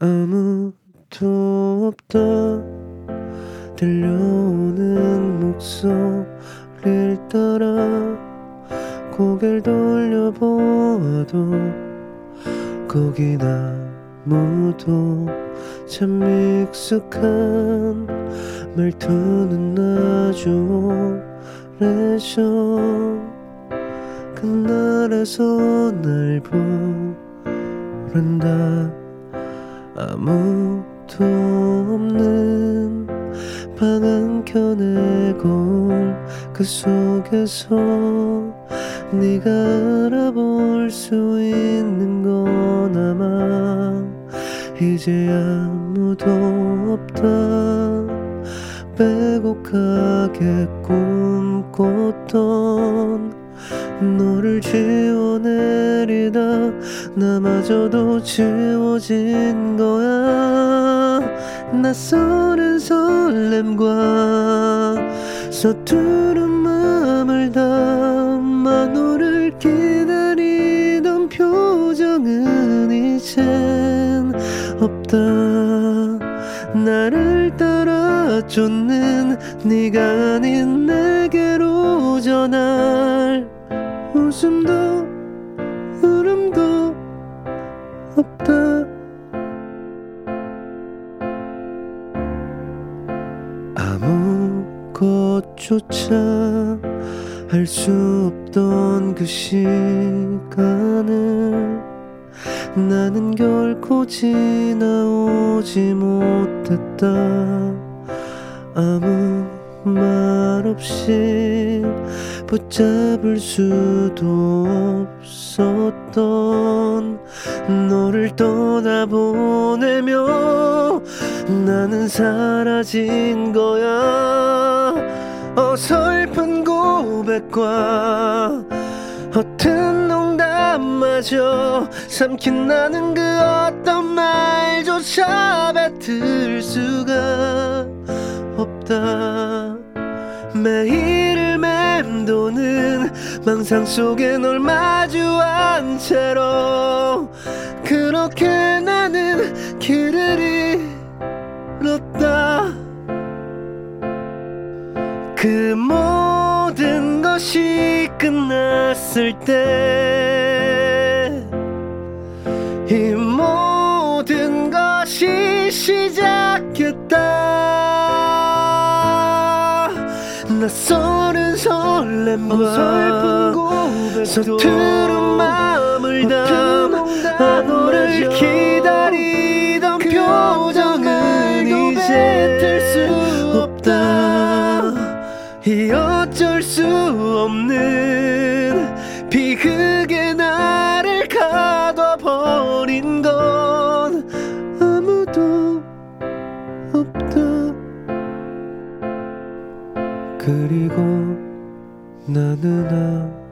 아무도 없다 들려오는 목소리를 따라 고개를 돌려보아도 거긴 아무도 참 익숙한 말투는 아주 오래전 그날에서 날 부른다 아무도 없는 방 한켠의 거울 그 속에서 네가 알아볼 수 있는 건 아마 이제 아무도 없다 빼곡하게 꿈꿨던 너를 지워내리다 나마저도 지워진 거야. 낯설은 설렘과 서투른 마음을 담아 너를 기다리던 표정은 이젠 없다. 나를 따 라 쫓는 네가 아닌 내게로 전할 웃음도 울음도 없다. 아무것조차 할 수 없던 그 시간을 나는 결코 지나오지 못했다 아무 말 없이 붙잡을 수도 없었던 너를 떠나보내며 나는 사라진 거야. 어설픈 고백과 허튼 농담마저 삼킨 나는 그 어떤 말조차 뱉을 수가 없다. 매일을 맴도는 망상 속에 널 마주 한 채로 그렇게 나는 길을 잃었다. 그 모든 것이 끝났을 때이 낯설은 설렘과 어설픈 고백도 서투른 마음을 담아 너를 기다리던 표정은 이제 들 수 없다. 이 어쩔 수 없는 비극에 나를 가둬버린 건 아무도 없다 그리고 나는 아팠다